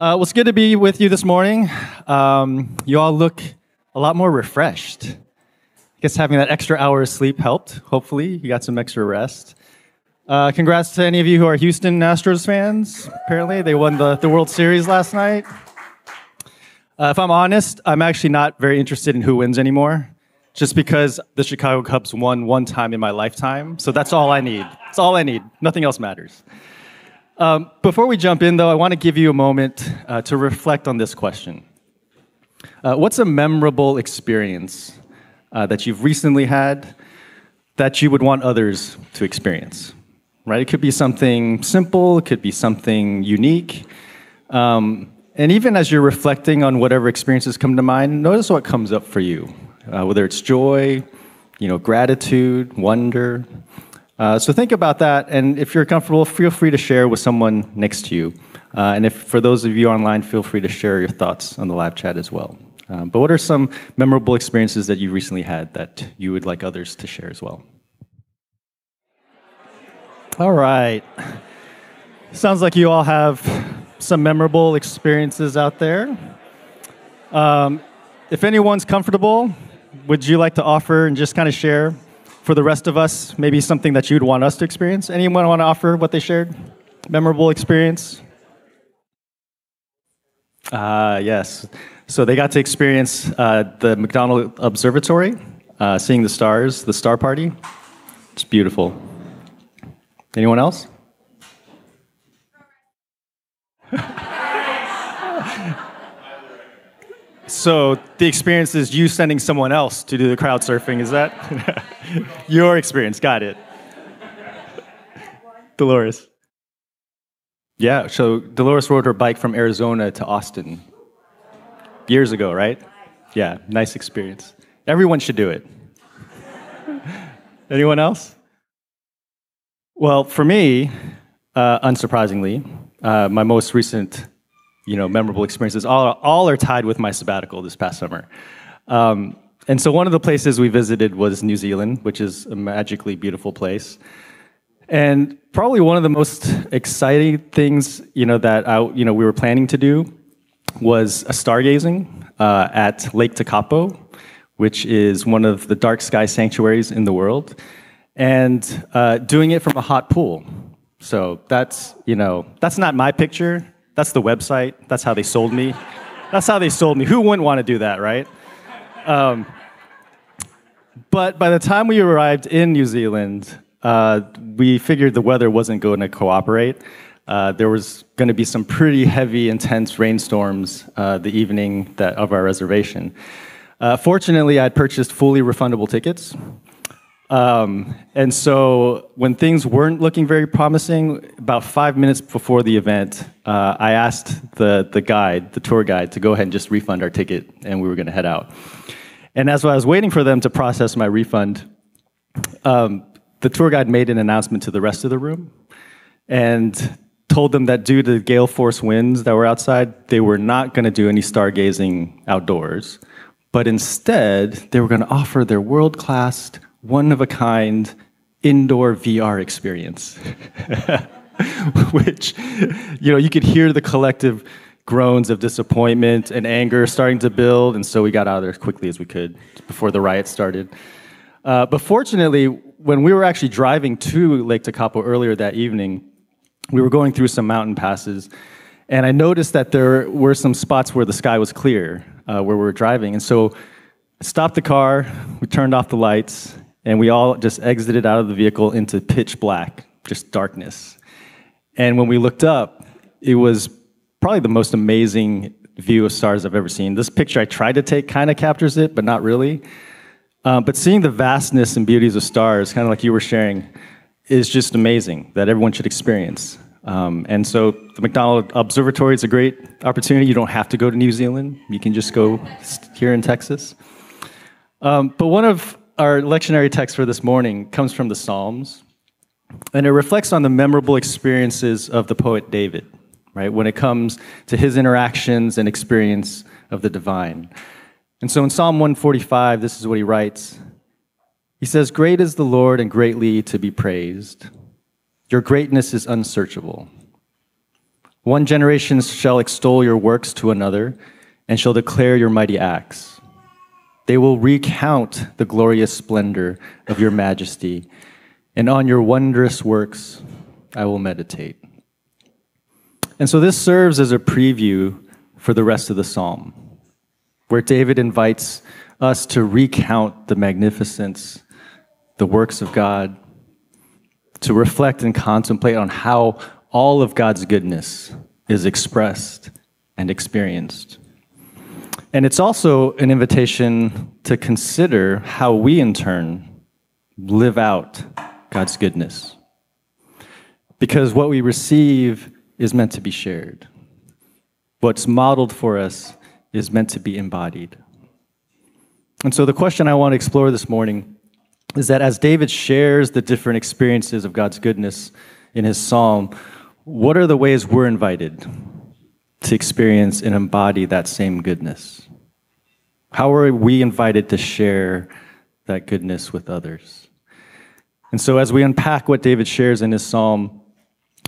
Uh, well, it's good to be with you this morning. Um, you all look a lot more refreshed. I guess having that extra hour of sleep helped. Hopefully, you got some extra rest. Uh, congrats to any of you who are Houston Astros fans. Apparently, they won the, the World Series last night. Uh, if I'm honest, I'm actually not very interested in who wins anymore, just because the Chicago Cubs won one time in my lifetime. So that's all I need. That's all I need. Nothing else matters. Um, before we jump in, though, I want to give you a moment uh, to reflect on this question uh, What's a memorable experience uh, that you've recently had that you would want others to experience? Right? It could be something simple, it could be something unique. Um, and even as you're reflecting on whatever experiences come to mind, notice what comes up for you, uh, whether it's joy, you know, gratitude, wonder. Uh, so think about that, and if you're comfortable, feel free to share with someone next to you. Uh, and if for those of you online, feel free to share your thoughts on the live chat as well. Um, but what are some memorable experiences that you recently had that you would like others to share as well? All right. Sounds like you all have some memorable experiences out there. Um, if anyone's comfortable, would you like to offer and just kind of share for the rest of us, maybe something that you'd want us to experience? Anyone want to offer what they shared? Memorable experience? Uh, yes. So they got to experience uh, the McDonald Observatory, uh, seeing the stars, the star party. It's beautiful. Anyone else? So the experience is you sending someone else to do the crowd surfing. Is that your experience? Got it. Dolores. Yeah, so Dolores rode her bike from Arizona to Austin years ago, right? Yeah, nice experience. Everyone should do it. Anyone else? Well, for me, uh, unsurprisingly, uh, my most recent you know, memorable experiences all, all are tied with my sabbatical this past summer. Um, and so one of the places we visited was New Zealand, which is a magically beautiful place. And probably one of the most exciting things, you know, that I, you know, we were planning to do was a stargazing uh, at Lake Tekapo, which is one of the dark sky sanctuaries in the world, and uh, doing it from a hot pool. So that's, you know, that's not my picture. That's the website. That's how they sold me. That's how they sold me. Who wouldn't want to do that, right? Um, but by the time we arrived in New Zealand, uh, we figured the weather wasn't going to cooperate. Uh, there was going to be some pretty heavy, intense rainstorms uh, the evening that, of our reservation. Uh, fortunately, I'd purchased fully refundable tickets, um, and so when things weren't looking very promising, about five minutes before the event, uh, I asked the, the guide, the tour guide, to go ahead and just refund our ticket, and we were going to head out. And as I was waiting for them to process my refund, um, the tour guide made an announcement to the rest of the room and told them that due to gale force winds that were outside, they were not going to do any stargazing outdoors, but instead, they were going to offer their world class one of a kind indoor VR experience, which, you know, you could hear the collective groans of disappointment and anger starting to build, and so we got out of there as quickly as we could before the riot started. Uh, but fortunately, when we were actually driving to Lake Tekapo earlier that evening, we were going through some mountain passes, and I noticed that there were some spots where the sky was clear uh, where we were driving, and so I stopped the car, we turned off the lights, and we all just exited out of the vehicle into pitch black, just darkness. And when we looked up, it was probably the most amazing view of stars I've ever seen. This picture I tried to take kind of captures it, but not really. Um, but seeing the vastness and beauties of stars, kind of like you were sharing, is just amazing that everyone should experience. Um, and so the McDonald Observatory is a great opportunity. You don't have to go to New Zealand. You can just go here in Texas. Um, but one of our lectionary text for this morning comes from the Psalms, and it reflects on the memorable experiences of the poet David, right, when it comes to his interactions and experience of the divine. And so in Psalm 145, this is what he writes He says, Great is the Lord and greatly to be praised. Your greatness is unsearchable. One generation shall extol your works to another, and shall declare your mighty acts. They will recount the glorious splendor of your majesty, and on your wondrous works I will meditate. And so this serves as a preview for the rest of the psalm, where David invites us to recount the magnificence, the works of God, to reflect and contemplate on how all of God's goodness is expressed and experienced. And it's also an invitation to consider how we, in turn, live out God's goodness. Because what we receive is meant to be shared, what's modeled for us is meant to be embodied. And so, the question I want to explore this morning is that as David shares the different experiences of God's goodness in his psalm, what are the ways we're invited to experience and embody that same goodness? How are we invited to share that goodness with others? And so, as we unpack what David shares in his psalm,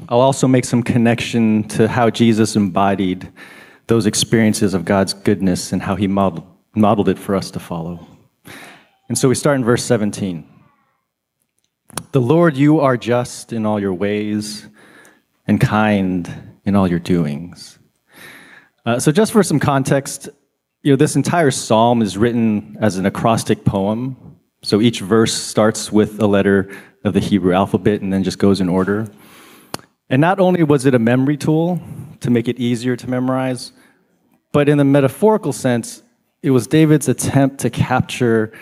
I'll also make some connection to how Jesus embodied those experiences of God's goodness and how he modeled, modeled it for us to follow. And so we start in verse 17. The Lord, you are just in all your ways and kind in all your doings. Uh, so, just for some context, you know, this entire psalm is written as an acrostic poem. So each verse starts with a letter of the Hebrew alphabet and then just goes in order. And not only was it a memory tool to make it easier to memorize, but in the metaphorical sense, it was David's attempt to capture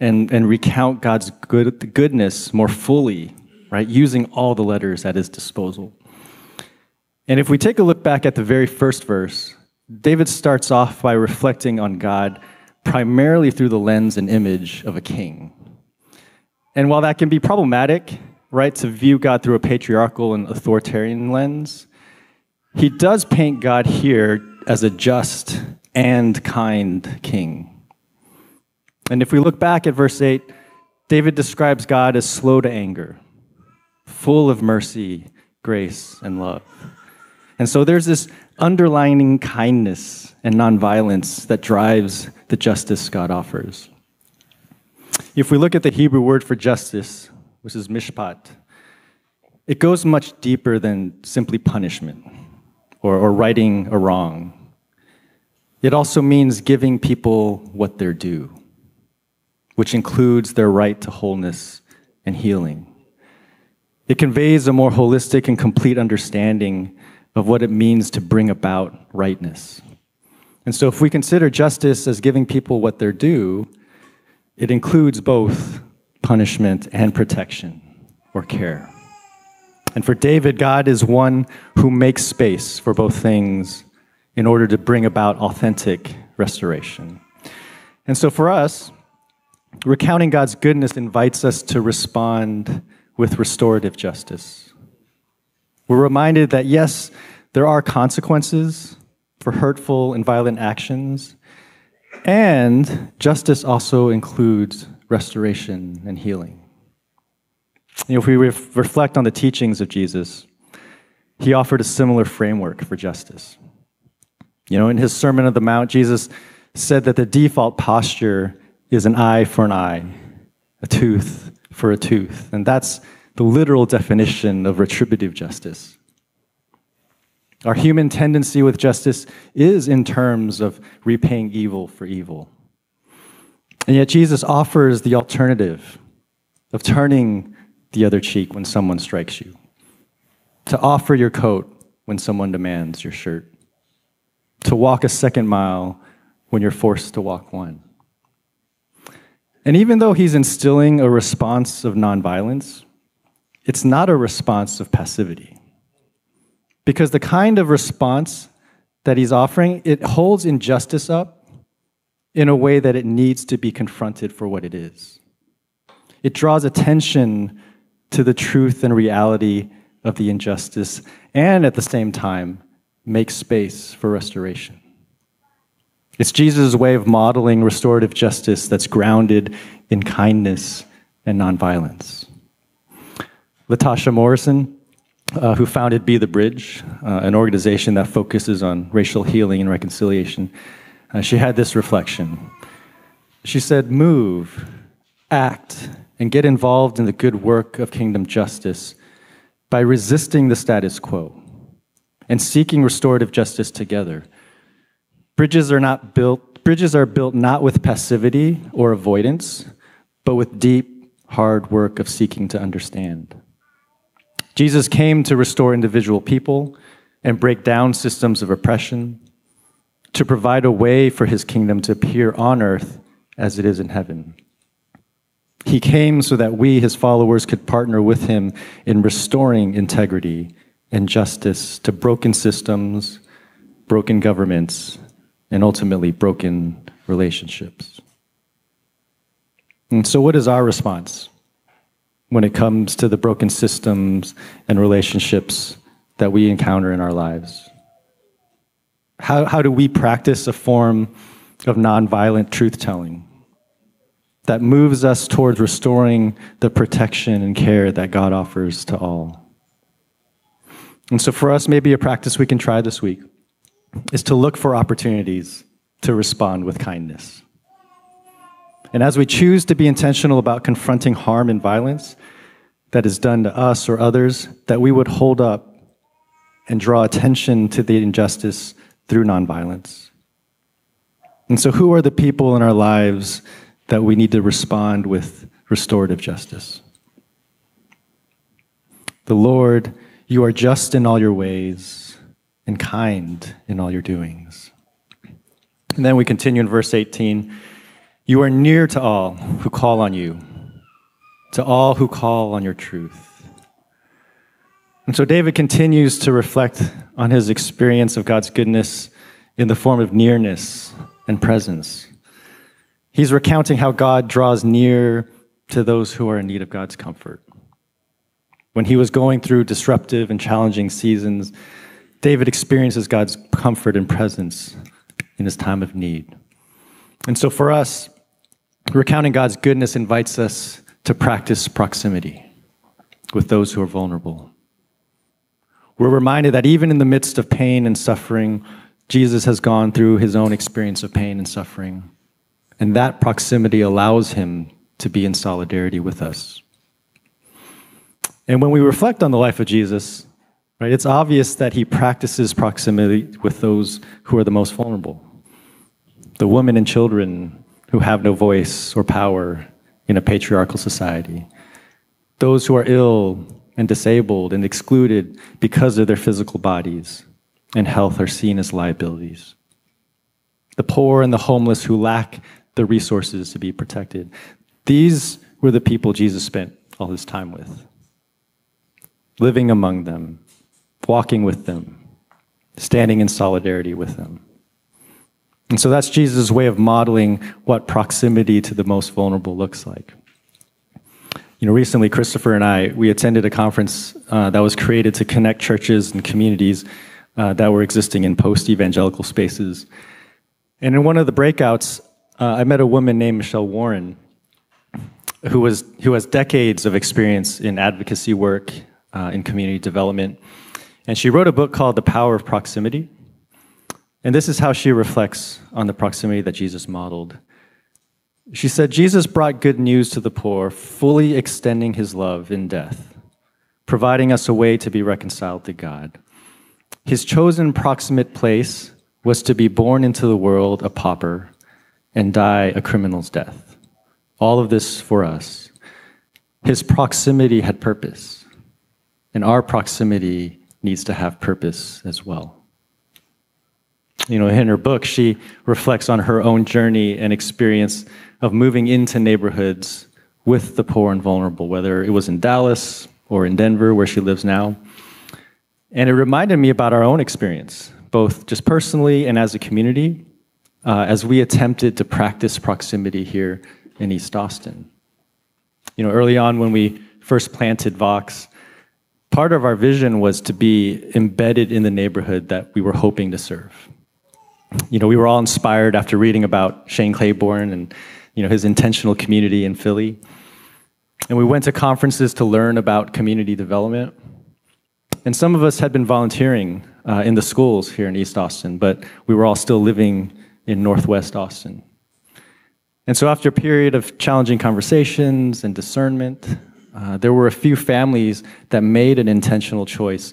and, and recount God's good, goodness more fully, right? Using all the letters at his disposal. And if we take a look back at the very first verse, David starts off by reflecting on God primarily through the lens and image of a king. And while that can be problematic, right, to view God through a patriarchal and authoritarian lens, he does paint God here as a just and kind king. And if we look back at verse 8, David describes God as slow to anger, full of mercy, grace, and love. And so there's this underlining kindness and nonviolence that drives the justice God offers. If we look at the Hebrew word for justice, which is mishpat, it goes much deeper than simply punishment or, or righting a wrong. It also means giving people what they're due which includes their right to wholeness and healing. It conveys a more holistic and complete understanding of what it means to bring about rightness. And so, if we consider justice as giving people what they're due, it includes both punishment and protection or care. And for David, God is one who makes space for both things in order to bring about authentic restoration. And so, for us, recounting God's goodness invites us to respond with restorative justice. We're reminded that, yes, there are consequences for hurtful and violent actions, and justice also includes restoration and healing. You know, if we ref- reflect on the teachings of Jesus, he offered a similar framework for justice. You know, in his Sermon on the Mount, Jesus said that the default posture is an eye for an eye, a tooth for a tooth. And that's the literal definition of retributive justice. Our human tendency with justice is in terms of repaying evil for evil. And yet, Jesus offers the alternative of turning the other cheek when someone strikes you, to offer your coat when someone demands your shirt, to walk a second mile when you're forced to walk one. And even though he's instilling a response of nonviolence, it's not a response of passivity. Because the kind of response that he's offering, it holds injustice up in a way that it needs to be confronted for what it is. It draws attention to the truth and reality of the injustice, and at the same time, makes space for restoration. It's Jesus' way of modeling restorative justice that's grounded in kindness and nonviolence. Latasha Morrison, uh, who founded Be the Bridge, uh, an organization that focuses on racial healing and reconciliation, uh, she had this reflection. She said, Move, act, and get involved in the good work of kingdom justice by resisting the status quo and seeking restorative justice together. Bridges are not built, bridges are built not with passivity or avoidance, but with deep, hard work of seeking to understand. Jesus came to restore individual people and break down systems of oppression, to provide a way for his kingdom to appear on earth as it is in heaven. He came so that we, his followers, could partner with him in restoring integrity and justice to broken systems, broken governments, and ultimately broken relationships. And so, what is our response when it comes to the broken systems and relationships that we encounter in our lives? How, how do we practice a form of nonviolent truth telling that moves us towards restoring the protection and care that God offers to all? And so, for us, maybe a practice we can try this week is to look for opportunities to respond with kindness. And as we choose to be intentional about confronting harm and violence that is done to us or others, that we would hold up and draw attention to the injustice through nonviolence. And so, who are the people in our lives that we need to respond with restorative justice? The Lord you are just in all your ways and kind in all your doings. And then we continue in verse 18 You are near to all who call on you, to all who call on your truth. And so David continues to reflect on his experience of God's goodness in the form of nearness and presence. He's recounting how God draws near to those who are in need of God's comfort. When he was going through disruptive and challenging seasons, David experiences God's comfort and presence in his time of need. And so for us, recounting God's goodness invites us to practice proximity with those who are vulnerable. We're reminded that even in the midst of pain and suffering, Jesus has gone through his own experience of pain and suffering. And that proximity allows him to be in solidarity with us. And when we reflect on the life of Jesus, right, it's obvious that he practices proximity with those who are the most vulnerable the women and children who have no voice or power in a patriarchal society, those who are ill and disabled and excluded because of their physical bodies and health are seen as liabilities. The poor and the homeless who lack the resources to be protected. These were the people Jesus spent all his time with living among them, walking with them, standing in solidarity with them. And so that's Jesus' way of modeling what proximity to the most vulnerable looks like. You know, recently, Christopher and I, we attended a conference uh, that was created to connect churches and communities uh, that were existing in post-evangelical spaces. And in one of the breakouts, uh, I met a woman named Michelle Warren, who, was, who has decades of experience in advocacy work uh, in community development. And she wrote a book called The Power of Proximity. And this is how she reflects on the proximity that Jesus modeled. She said, Jesus brought good news to the poor, fully extending his love in death, providing us a way to be reconciled to God. His chosen proximate place was to be born into the world a pauper and die a criminal's death. All of this for us. His proximity had purpose and our proximity needs to have purpose as well. You know, in her book, she reflects on her own journey and experience of moving into neighborhoods with the poor and vulnerable, whether it was in Dallas or in Denver, where she lives now. And it reminded me about our own experience, both just personally and as a community, uh, as we attempted to practice proximity here in East Austin. You know, early on when we first planted Vox, part of our vision was to be embedded in the neighborhood that we were hoping to serve. You know, we were all inspired after reading about Shane Claiborne and you know his intentional community in Philly. And we went to conferences to learn about community development. and some of us had been volunteering uh, in the schools here in East Austin, but we were all still living in Northwest Austin. And so, after a period of challenging conversations and discernment, uh, there were a few families that made an intentional choice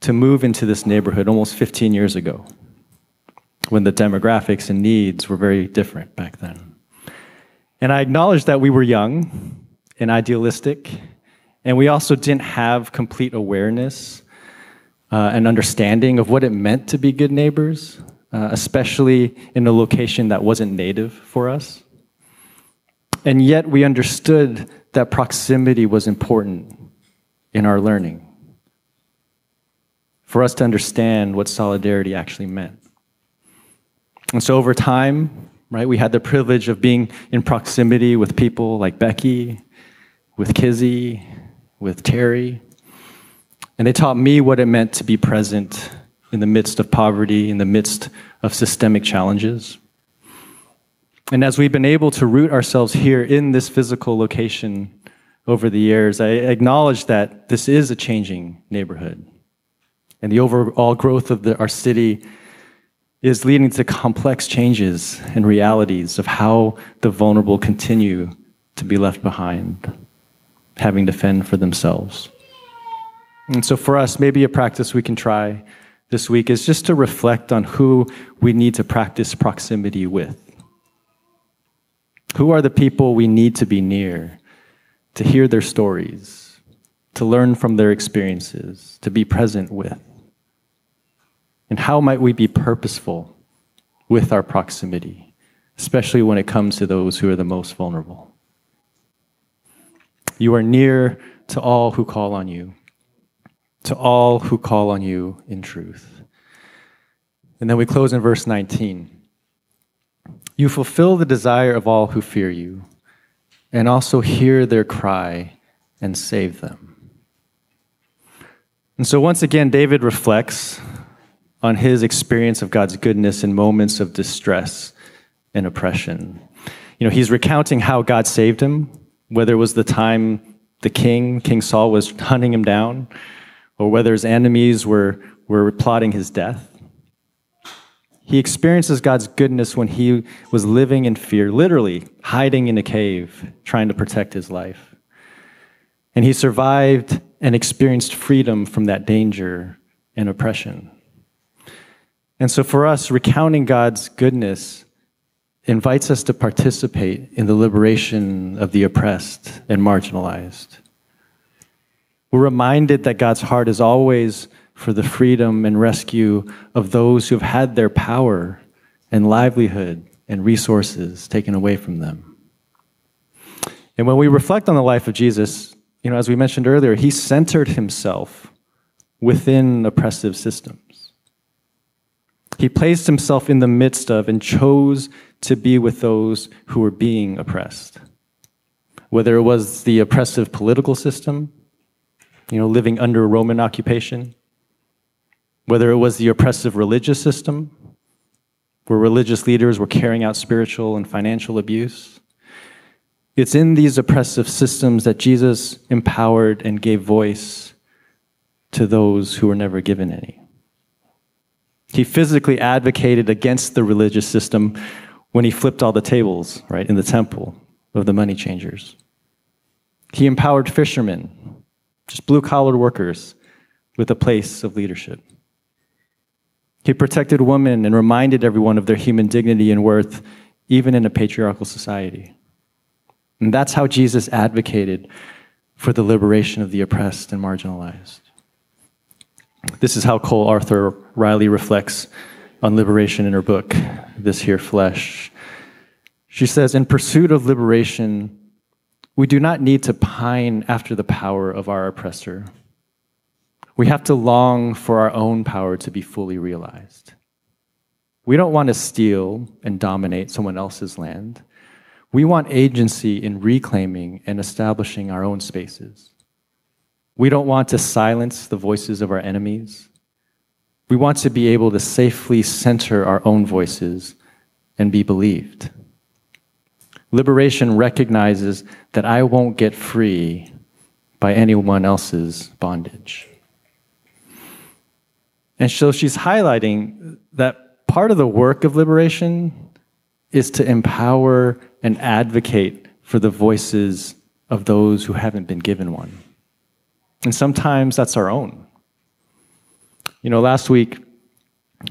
to move into this neighborhood almost 15 years ago, when the demographics and needs were very different back then. And I acknowledge that we were young and idealistic, and we also didn't have complete awareness uh, and understanding of what it meant to be good neighbors, uh, especially in a location that wasn't native for us. And yet we understood that proximity was important in our learning for us to understand what solidarity actually meant. And so over time, right, we had the privilege of being in proximity with people like Becky, with Kizzy, with Terry. And they taught me what it meant to be present in the midst of poverty, in the midst of systemic challenges. And as we've been able to root ourselves here in this physical location over the years, I acknowledge that this is a changing neighborhood. And the overall growth of the, our city is leading to complex changes and realities of how the vulnerable continue to be left behind, having to fend for themselves. And so, for us, maybe a practice we can try this week is just to reflect on who we need to practice proximity with. Who are the people we need to be near, to hear their stories, to learn from their experiences, to be present with? And how might we be purposeful with our proximity, especially when it comes to those who are the most vulnerable? You are near to all who call on you, to all who call on you in truth. And then we close in verse 19. You fulfill the desire of all who fear you, and also hear their cry and save them. And so, once again, David reflects on his experience of God's goodness in moments of distress and oppression. You know, he's recounting how God saved him, whether it was the time the king, King Saul, was hunting him down, or whether his enemies were, were plotting his death. He experiences God's goodness when he was living in fear, literally hiding in a cave, trying to protect his life. And he survived and experienced freedom from that danger and oppression. And so, for us, recounting God's goodness invites us to participate in the liberation of the oppressed and marginalized. We're reminded that God's heart is always for the freedom and rescue of those who have had their power and livelihood and resources taken away from them. And when we reflect on the life of Jesus, you know, as we mentioned earlier, he centered himself within oppressive systems. He placed himself in the midst of and chose to be with those who were being oppressed. Whether it was the oppressive political system, you know, living under Roman occupation, whether it was the oppressive religious system, where religious leaders were carrying out spiritual and financial abuse. It's in these oppressive systems that Jesus empowered and gave voice to those who were never given any. He physically advocated against the religious system when he flipped all the tables, right, in the temple of the money changers. He empowered fishermen, just blue collar workers, with a place of leadership. He protected women and reminded everyone of their human dignity and worth, even in a patriarchal society. And that's how Jesus advocated for the liberation of the oppressed and marginalized. This is how Cole Arthur Riley reflects on liberation in her book, This Here Flesh. She says, In pursuit of liberation, we do not need to pine after the power of our oppressor. We have to long for our own power to be fully realized. We don't want to steal and dominate someone else's land. We want agency in reclaiming and establishing our own spaces. We don't want to silence the voices of our enemies. We want to be able to safely center our own voices and be believed. Liberation recognizes that I won't get free by anyone else's bondage. And so she's highlighting that part of the work of liberation is to empower and advocate for the voices of those who haven't been given one. And sometimes that's our own. You know, last week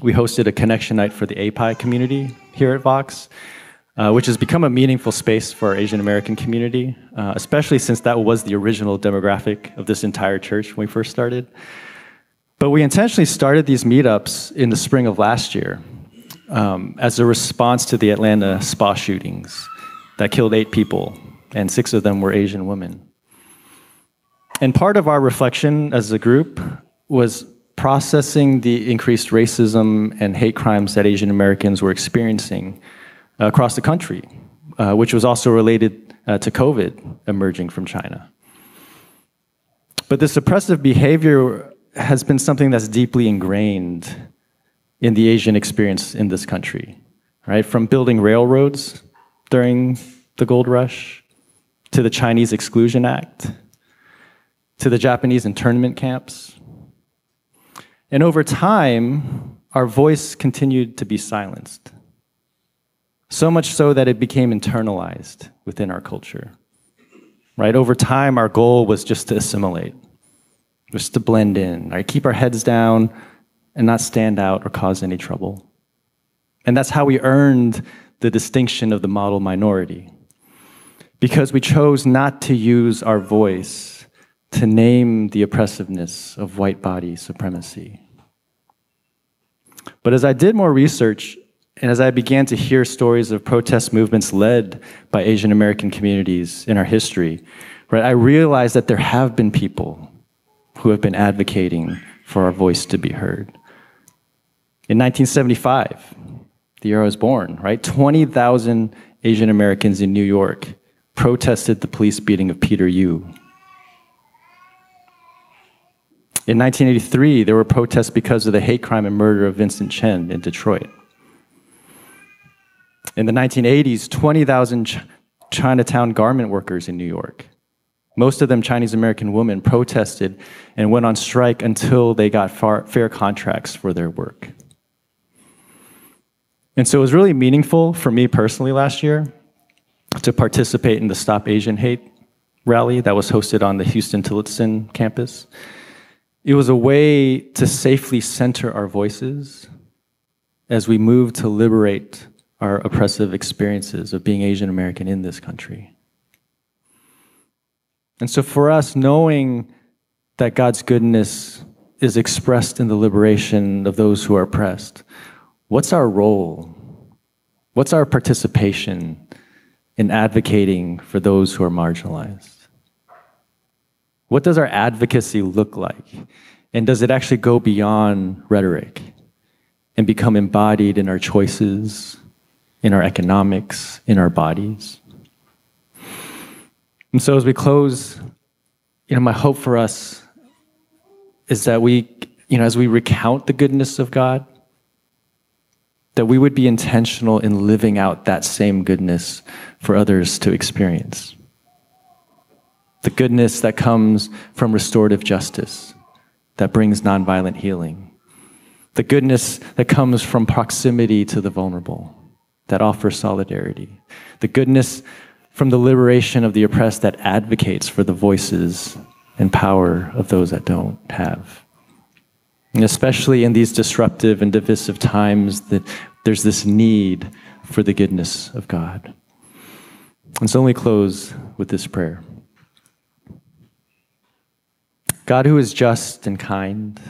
we hosted a connection night for the API community here at Vox, uh, which has become a meaningful space for our Asian American community, uh, especially since that was the original demographic of this entire church when we first started. But we intentionally started these meetups in the spring of last year um, as a response to the Atlanta spa shootings that killed eight people, and six of them were Asian women. And part of our reflection as a group was processing the increased racism and hate crimes that Asian Americans were experiencing across the country, uh, which was also related uh, to COVID emerging from China. But this oppressive behavior has been something that's deeply ingrained in the Asian experience in this country, right? From building railroads during the gold rush to the Chinese Exclusion Act to the Japanese internment camps. And over time, our voice continued to be silenced. So much so that it became internalized within our culture. Right? Over time, our goal was just to assimilate, just to blend in, right? Keep our heads down and not stand out or cause any trouble. And that's how we earned the distinction of the model minority. Because we chose not to use our voice to name the oppressiveness of white body supremacy. But as I did more research, and as I began to hear stories of protest movements led by Asian American communities in our history, right, I realized that there have been people who have been advocating for our voice to be heard. In 1975, the year I was born, right, 20,000 Asian Americans in New York protested the police beating of Peter Yew. In 1983, there were protests because of the hate crime and murder of Vincent Chin in Detroit. In the 1980s, 20,000 Ch- Chinatown garment workers in New York, most of them Chinese American women, protested and went on strike until they got far, fair contracts for their work. And so it was really meaningful for me personally last year to participate in the Stop Asian Hate rally that was hosted on the Huston-Tillotson campus. It was a way to safely center our voices as we move to liberate our oppressive experiences of being Asian American in this country. And so, for us, knowing that God's goodness is expressed in the liberation of those who are oppressed, what's our role? What's our participation in advocating for those who are marginalized? What does our advocacy look like? And does it actually go beyond rhetoric and become embodied in our choices, in our economics, in our bodies? And so as we close, you know, my hope for us is that we, you know, as we recount the goodness of God, that we would be intentional in living out that same goodness for others to experience. The goodness that comes from restorative justice, that brings nonviolent healing. The goodness that comes from proximity to the vulnerable, that offers solidarity. The goodness from the liberation of the oppressed that advocates for the voices and power of those that don't have. And especially in these disruptive and divisive times, that there's this need for the goodness of God. And so let me close with this prayer. God, who is just and kind,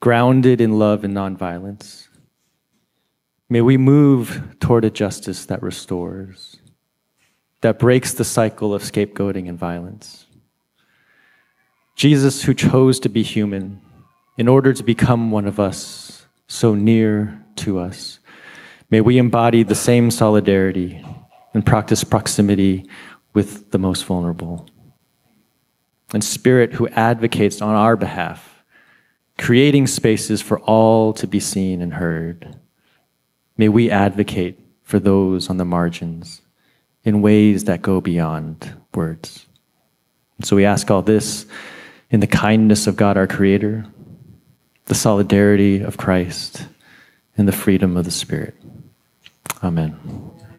grounded in love and nonviolence, may we move toward a justice that restores, that breaks the cycle of scapegoating and violence. Jesus, who chose to be human, in order to become one of us, so near to us. May we embody the same solidarity and practice proximity with the most vulnerable. And Spirit, who advocates on our behalf, creating spaces for all to be seen and heard. May we advocate for those on the margins in ways that go beyond words. And so we ask all this in the kindness of God our Creator the solidarity of Christ, and the freedom of the Spirit. Amen.